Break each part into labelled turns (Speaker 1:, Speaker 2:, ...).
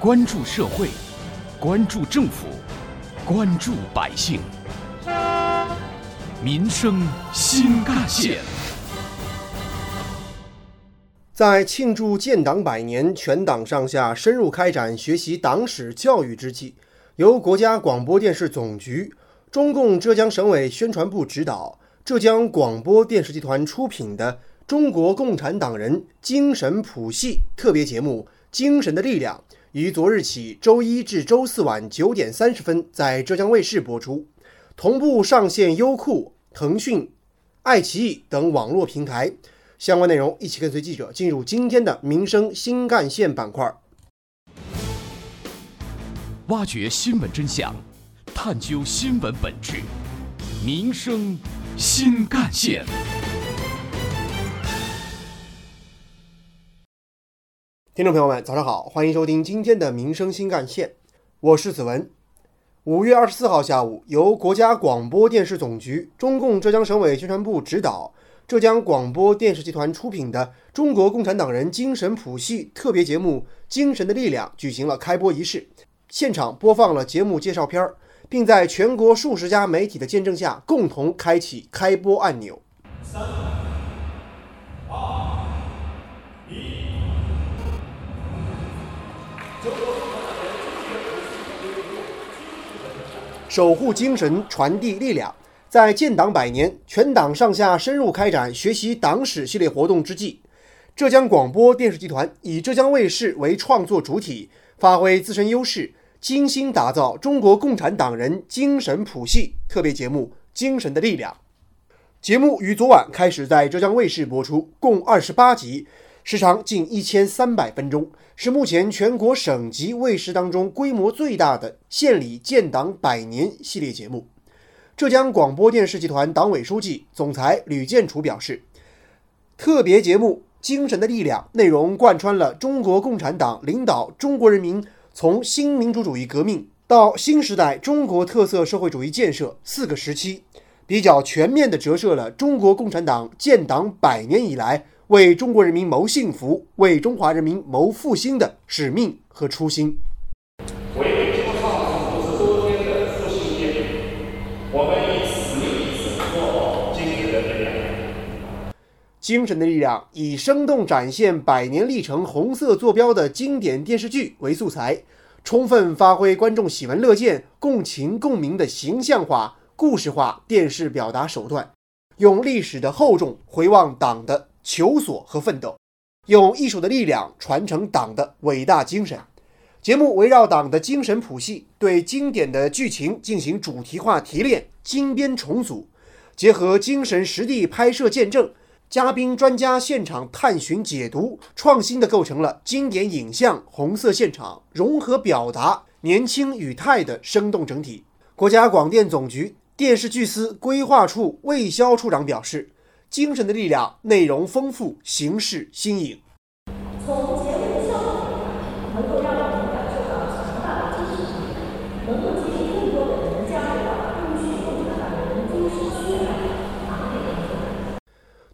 Speaker 1: 关注社会，关注政府，关注百姓，民生新干线。
Speaker 2: 在庆祝建党百年、全党上下深入开展学习党史教育之际，由国家广播电视总局、中共浙江省委宣传部指导，浙江广播电视集团出品的《中国共产党人精神谱系》特别节目《精神的力量》。于昨日起，周一至周四晚九点三十分在浙江卫视播出，同步上线优酷、腾讯、爱奇艺等网络平台。相关内容，一起跟随记者进入今天的民生新干线板块，
Speaker 1: 挖掘新闻真相，探究新闻本质，民生新干线。
Speaker 2: 听众朋友们，早上好，欢迎收听今天的民生新干线，我是子文。五月二十四号下午，由国家广播电视总局、中共浙江省委宣传部指导，浙江广播电视集团出品的《中国共产党人精神谱系》特别节目《精神的力量》举行了开播仪式，现场播放了节目介绍片儿，并在全国数十家媒体的见证下，共同开启开播按钮。守护精神，传递力量。在建党百年、全党上下深入开展学习党史系列活动之际，浙江广播电视集团以浙江卫视为创作主体，发挥自身优势，精心打造中国共产党人精神谱系特别节目《精神的力量》。节目于昨晚开始在浙江卫视播出，共二十八集。时长近一千三百分钟，是目前全国省级卫视当中规模最大的县里建党百年系列节目。浙江广播电视集团党委书记、总裁吕建楚表示，特别节目《精神的力量》内容贯穿了中国共产党领导中国人民从新民主主义革命到新时代中国特色社会主义建设四个时期，比较全面地折射了中国共产党建党百年以来。为中国人民谋幸福，为中华人民谋复兴的使命和初心。为中创五十周年的复兴夜，我们以死命以死做精神的力量。精神的力量以生动展现百年历程红色坐标的经典电视剧为素材，充分发挥观众喜闻乐见、共情共鸣的形象化、故事化电视表达手段，用历史的厚重回望党的。求索和奋斗，用艺术的力量传承党的伟大精神。节目围绕党的精神谱系，对经典的剧情进行主题化提炼、精编重组，结合精神实地拍摄见证、嘉宾专家现场探寻解读，创新的构成了经典影像、红色现场融合表达、年轻语态的生动整体。国家广电总局电视剧司规划处魏霄处长表示。精神的力量，内容丰富，形式新颖。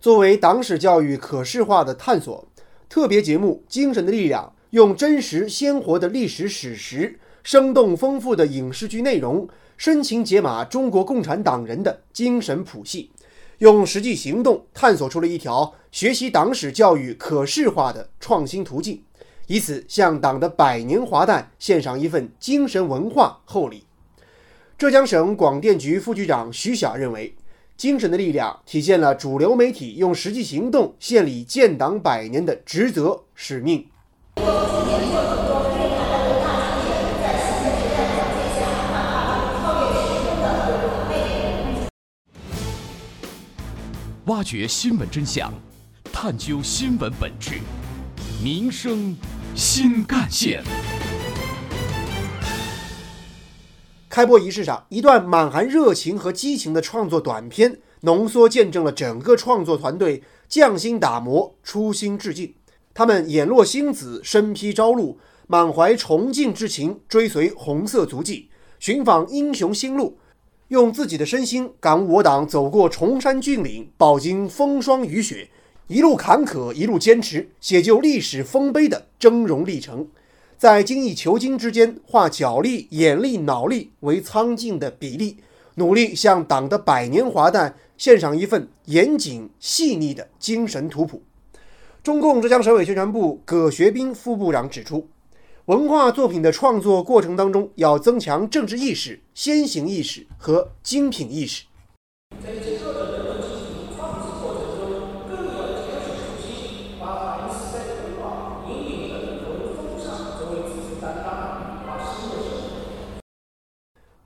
Speaker 2: 作为党史教育可视化的探索，特别节目《精神的力量》用真实鲜活的历史史实、生动丰富的影视剧内容，深情解码中国共产党人的精神谱系。用实际行动探索出了一条学习党史教育可视化的创新途径，以此向党的百年华诞献上一份精神文化厚礼。浙江省广电局副局长徐晓认为，精神的力量体现了主流媒体用实际行动献礼建党百年的职责使命。
Speaker 1: 挖掘新闻真相，探究新闻本质，民生新干线。
Speaker 2: 开播仪式上，一段满含热情和激情的创作短片，浓缩见证了整个创作团队匠心打磨、初心致敬。他们眼落星子，身披朝露，满怀崇敬之情，追随红色足迹，寻访英雄心路。用自己的身心感悟我党走过崇山峻岭，饱经风霜雨雪，一路坎坷，一路坚持，写就历史丰碑的峥嵘历程。在精益求精之间化脚力、眼力、脑力为苍劲的比例，努力向党的百年华诞献上一份严谨细腻的精神图谱。中共浙江省委宣传部葛学斌副部长指出，文化作品的创作过程当中，要增强政治意识、先行意识和精品意识。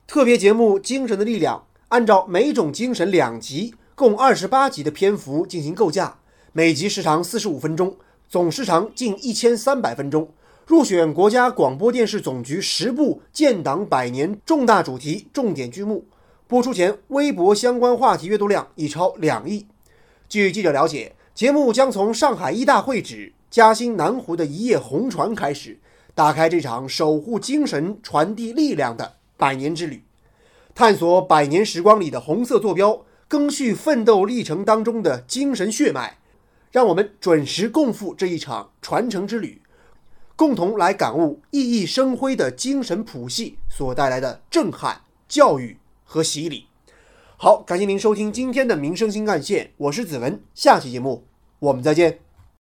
Speaker 2: 特别节目《精神的力量》按照每种精神两集，共二十八集的篇幅进行构架，每集时长四十五分钟，总时长近一千三百分钟。入选国家广播电视总局十部建党百年重大主题重点剧目。播出前，微博相关话题阅读量已超两亿。据记者了解，节目将从上海一大会址、嘉兴南湖的一叶红船开始，打开这场守护精神、传递力量的。百年之旅，探索百年时光里的红色坐标，更续奋斗历程当中的精神血脉，让我们准时共赴这一场传承之旅，共同来感悟熠熠生辉的精神谱系所带来的震撼、教育和洗礼。好，感谢您收听今天的民生新干线，我是子文，下期节目我们再见。